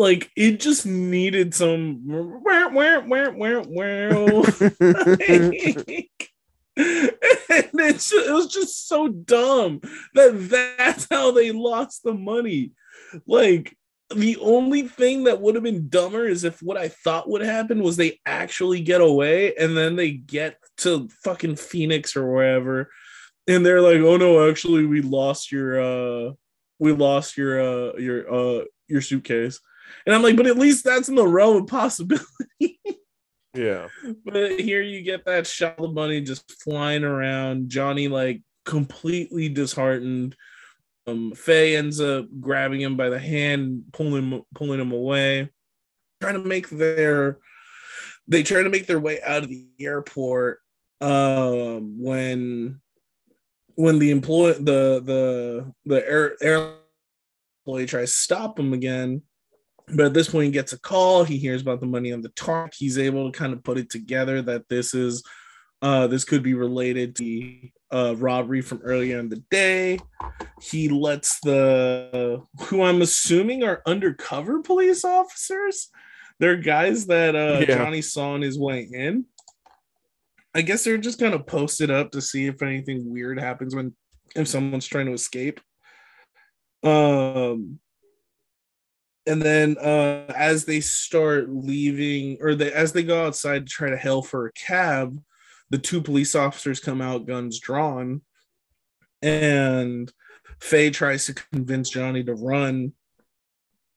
[SPEAKER 2] like it just needed some where where where where where and it's, it was just so dumb that that's how they lost the money. Like the only thing that would have been dumber is if what I thought would happen was they actually get away and then they get to fucking Phoenix or wherever, and they're like, "Oh no, actually, we lost your uh, we lost your uh, your uh, your suitcase," and I'm like, "But at least that's in the realm of possibility."
[SPEAKER 1] Yeah.
[SPEAKER 2] But here you get that shot of money just flying around. Johnny like completely disheartened. Um, Faye ends up grabbing him by the hand, pulling pulling him away, trying to make their they try to make their way out of the airport. Um, when when the employee the the the air air employee tries to stop him again, but at this point, he gets a call. He hears about the money on the talk. He's able to kind of put it together that this is uh, this could be related to the uh, robbery from earlier in the day. He lets the who I'm assuming are undercover police officers. They're guys that uh, yeah. Johnny saw on his way in. I guess they're just kind of posted up to see if anything weird happens when if someone's trying to escape. Um, and then uh, as they start leaving or they as they go outside to try to hail for a cab the two police officers come out guns drawn. And faye tries to convince johnny to run.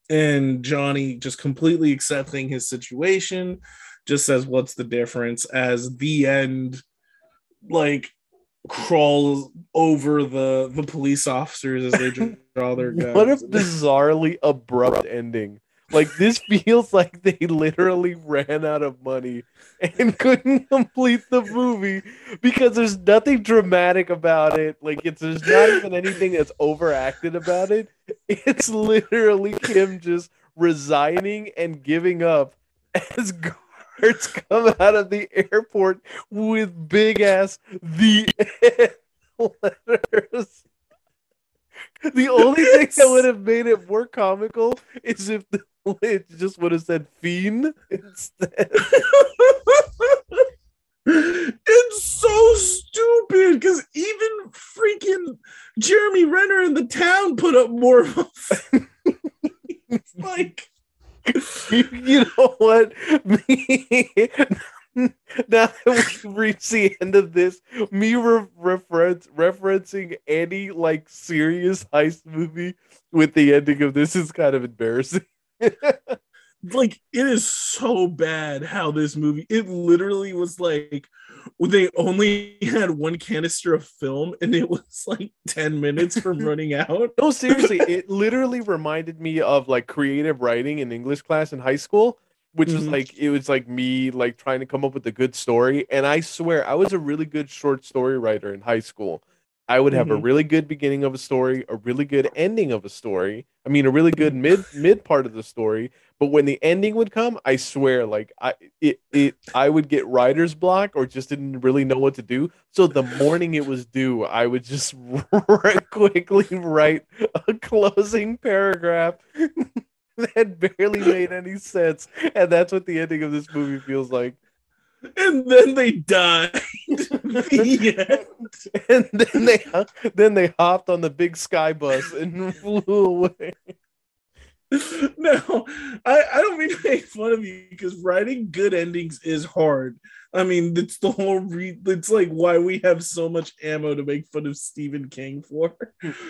[SPEAKER 2] And johnny just completely accepting his situation just says what's the difference? As the end like crawls over the the police officers as they draw their guns.
[SPEAKER 1] What a bizarrely abrupt ending. Like this feels like they literally ran out of money and couldn't complete the movie because there's nothing dramatic about it. Like it's there's not even anything that's overacted about it. It's literally him just resigning and giving up as guards come out of the airport with big ass the letters. The only thing that would have made it more comical is if the it just would have said fiend instead.
[SPEAKER 2] it's so stupid because even freaking Jeremy Renner in the town put up more. like
[SPEAKER 1] you know what? Me, now that we've reached the end of this, me re- reference, referencing any like serious heist movie with the ending of this is kind of embarrassing.
[SPEAKER 2] like it is so bad how this movie it literally was like they only had one canister of film and it was like 10 minutes from running out.
[SPEAKER 1] No seriously it literally reminded me of like creative writing in english class in high school which mm-hmm. was like it was like me like trying to come up with a good story. And i swear i was a really good short story writer in high school I would have mm-hmm. a really good beginning of a story, a really good ending of a story. I mean, a really good mid mid part of the story. But when the ending would come, I swear, like I it, it I would get writer's block or just didn't really know what to do. So the morning it was due, I would just quickly write a closing paragraph that barely made any sense, and that's what the ending of this movie feels like
[SPEAKER 2] and then they died.
[SPEAKER 1] and then they then they hopped on the big sky bus and flew away.
[SPEAKER 2] No, I, I don't mean to make fun of you because writing good endings is hard. I mean, it's the whole re- it's like why we have so much ammo to make fun of Stephen King for.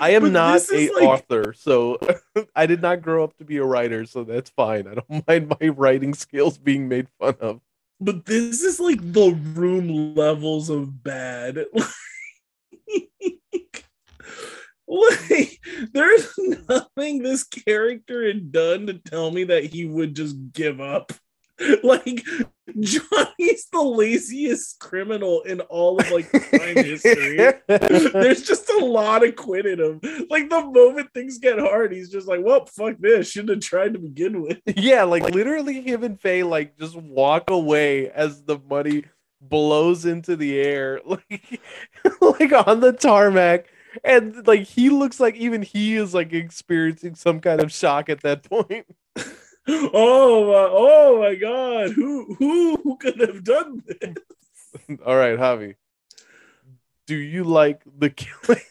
[SPEAKER 1] I am but not a like... author, so I did not grow up to be a writer, so that's fine. I don't mind my writing skills being made fun of
[SPEAKER 2] but this is like the room levels of bad. like, there's nothing this character had done to tell me that he would just give up. Like Johnny's the laziest criminal in all of like crime history. There's just a lot of quit in him. Like the moment things get hard, he's just like, "Well, fuck this. Shouldn't have tried to begin with."
[SPEAKER 1] Yeah, like literally, him and Faye like just walk away as the money blows into the air, like like on the tarmac. And like he looks like even he is like experiencing some kind of shock at that point.
[SPEAKER 2] Oh my, oh my god. Who who who could have done this?
[SPEAKER 1] All right javi. Do you like the killing?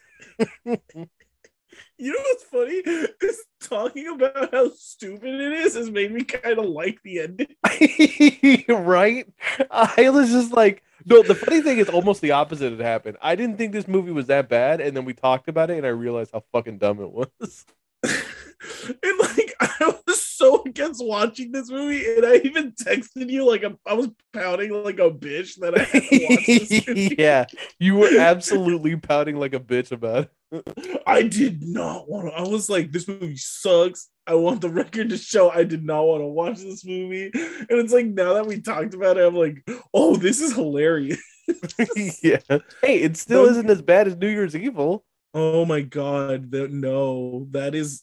[SPEAKER 2] You know what's funny? Is talking about how stupid it is has made me kind of like the ending.
[SPEAKER 1] Right? I was just like no the funny thing is almost the opposite had happened. I didn't think this movie was that bad and then we talked about it and i realized how fucking dumb it was
[SPEAKER 2] and like I was so against watching this movie, and I even texted you like a, I was pouting like a bitch that I had to watch this movie.
[SPEAKER 1] yeah, you were absolutely pouting like a bitch about
[SPEAKER 2] it. I did not want to. I was like, this movie sucks. I want the record to show I did not want to watch this movie. And it's like now that we talked about it, I'm like, oh, this is hilarious.
[SPEAKER 1] yeah. Hey, it still isn't as bad as New Year's Evil.
[SPEAKER 2] Oh my god, the, no, that is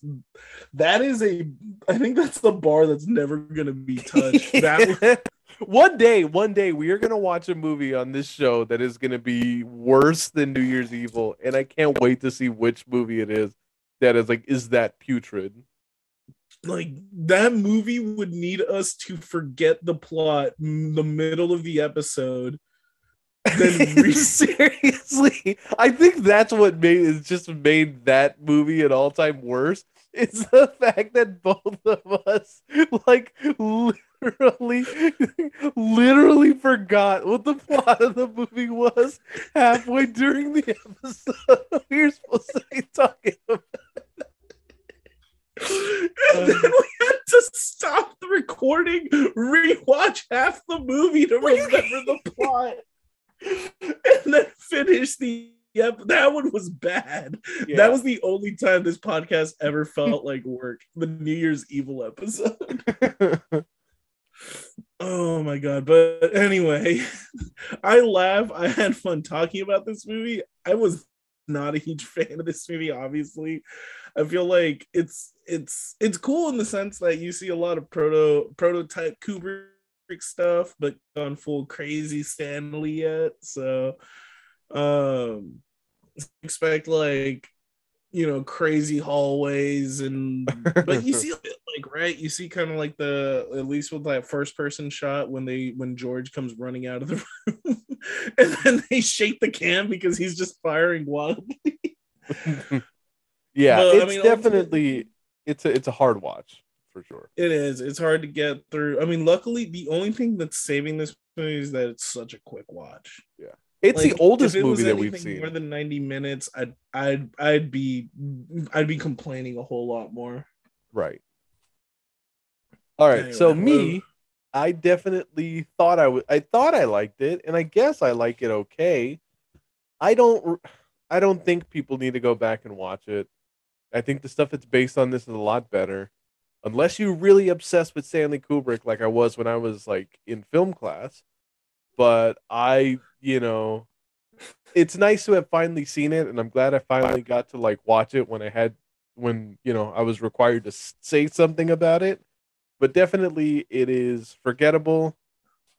[SPEAKER 2] that is a I think that's the bar that's never gonna be touched. That
[SPEAKER 1] one day, one day we are gonna watch a movie on this show that is gonna be worse than New Year's Evil, and I can't wait to see which movie it is that is like is that putrid.
[SPEAKER 2] Like that movie would need us to forget the plot the middle of the episode
[SPEAKER 1] then re- seriously, I think that's what made it just made that movie an all time worse. It's the fact that both of us like literally, literally forgot what the plot of the movie was halfway during the episode. we were supposed to be talking about.
[SPEAKER 2] And then we had to stop the recording, rewatch half the movie to remember the plot and then finish the Yep, that one was bad. Yeah. That was the only time this podcast ever felt like work. The New Year's Evil episode. oh my god. But anyway, I laugh. I had fun talking about this movie. I was not a huge fan of this movie, obviously. I feel like it's it's it's cool in the sense that you see a lot of proto prototype Kubrick stuff, but gone full crazy Stanley yet. So um expect like you know crazy hallways and but you see like right you see kind of like the at least with that first person shot when they when george comes running out of the room and then they shake the cam because he's just firing wildly
[SPEAKER 1] yeah but, it's I mean, definitely it's a it's a hard watch for sure.
[SPEAKER 2] It is. It's hard to get through. I mean, luckily, the only thing that's saving this movie is that it's such a quick watch.
[SPEAKER 1] Yeah. It's like, the oldest it movie that we've seen.
[SPEAKER 2] More than 90 minutes, I'd I'd I'd be I'd be complaining a whole lot more.
[SPEAKER 1] Right. All right. Anyway, so me, I definitely thought I would I thought I liked it, and I guess I like it okay. I don't I don't think people need to go back and watch it. I think the stuff that's based on this is a lot better unless you're really obsessed with Stanley Kubrick, like I was when I was like in film class. But I, you know, it's nice to have finally seen it, and I'm glad I finally got to like watch it when I had when you know I was required to say something about it. But definitely, it is forgettable.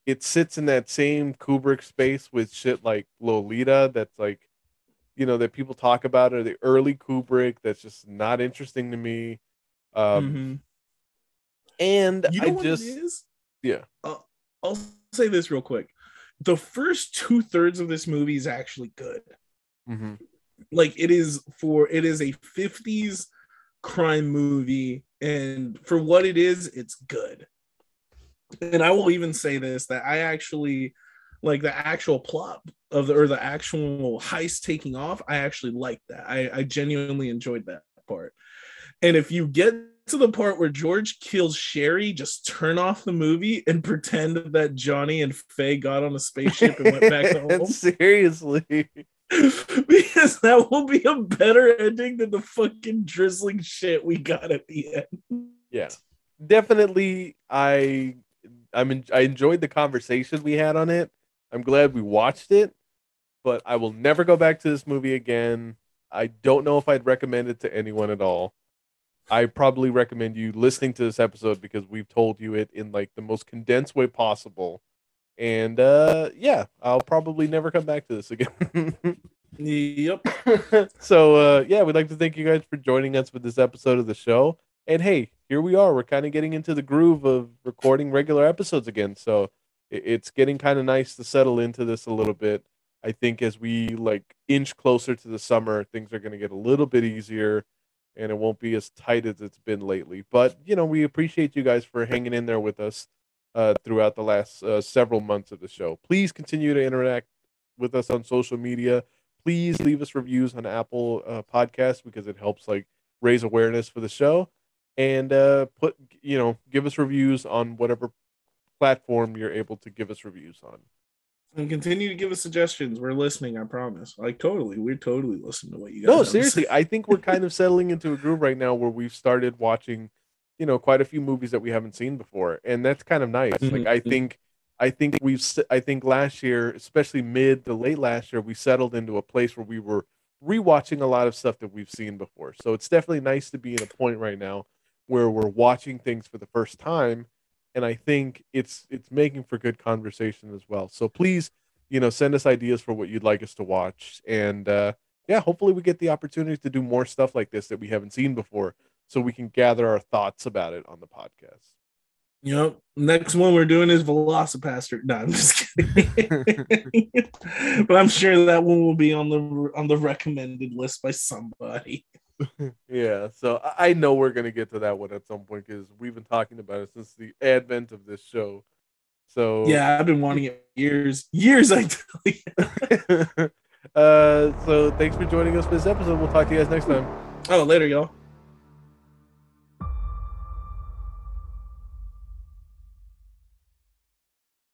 [SPEAKER 1] It sits in that same Kubrick space with shit like Lolita. That's like, you know, that people talk about, or the early Kubrick. That's just not interesting to me. Um, mm-hmm and you know I just yeah.
[SPEAKER 2] Uh, I'll say this real quick. The first two thirds of this movie is actually good. Mm-hmm. Like it is for it is a 50s crime movie, and for what it is, it's good. And I will even say this that I actually like the actual plot of the or the actual heist taking off. I actually like that. I, I genuinely enjoyed that part. And if you get to the part where George kills Sherry, just turn off the movie and pretend that Johnny and Faye got on a spaceship and went back to home.
[SPEAKER 1] Seriously.
[SPEAKER 2] because that will be a better ending than the fucking drizzling shit we got at the end.
[SPEAKER 1] Yeah. Definitely I I'm in, I enjoyed the conversation we had on it. I'm glad we watched it, but I will never go back to this movie again. I don't know if I'd recommend it to anyone at all. I probably recommend you listening to this episode because we've told you it in like the most condensed way possible. And uh yeah, I'll probably never come back to this again.
[SPEAKER 2] yep.
[SPEAKER 1] so uh yeah, we'd like to thank you guys for joining us for this episode of the show. And hey, here we are. We're kind of getting into the groove of recording regular episodes again. So it's getting kind of nice to settle into this a little bit. I think as we like inch closer to the summer, things are going to get a little bit easier and it won't be as tight as it's been lately. But, you know, we appreciate you guys for hanging in there with us uh, throughout the last uh, several months of the show. Please continue to interact with us on social media. Please leave us reviews on Apple uh, Podcasts because it helps like raise awareness for the show and uh, put you know give us reviews on whatever platform you're able to give us reviews on
[SPEAKER 2] and continue to give us suggestions. We're listening, I promise. Like totally, we're totally listening to what you
[SPEAKER 1] guys. No, seriously, I think we're kind of settling into a groove right now where we've started watching, you know, quite a few movies that we haven't seen before, and that's kind of nice. Mm-hmm. Like I think, I think we've, I think last year, especially mid to late last year, we settled into a place where we were rewatching a lot of stuff that we've seen before. So it's definitely nice to be in a point right now where we're watching things for the first time and I think it's it's making for good conversation as well. So please, you know, send us ideas for what you'd like us to watch, and uh, yeah, hopefully we get the opportunity to do more stuff like this that we haven't seen before, so we can gather our thoughts about it on the podcast.
[SPEAKER 2] Yep. Next one we're doing is Velocipastor. No, I'm just kidding. but I'm sure that one will be on the on the recommended list by somebody.
[SPEAKER 1] yeah, so I know we're gonna get to that one at some point because we've been talking about it since the advent of this show. So
[SPEAKER 2] yeah, I've been wanting it years, years. I tell
[SPEAKER 1] you. uh, so thanks for joining us for this episode. We'll talk to you guys next time.
[SPEAKER 2] Oh, later, y'all.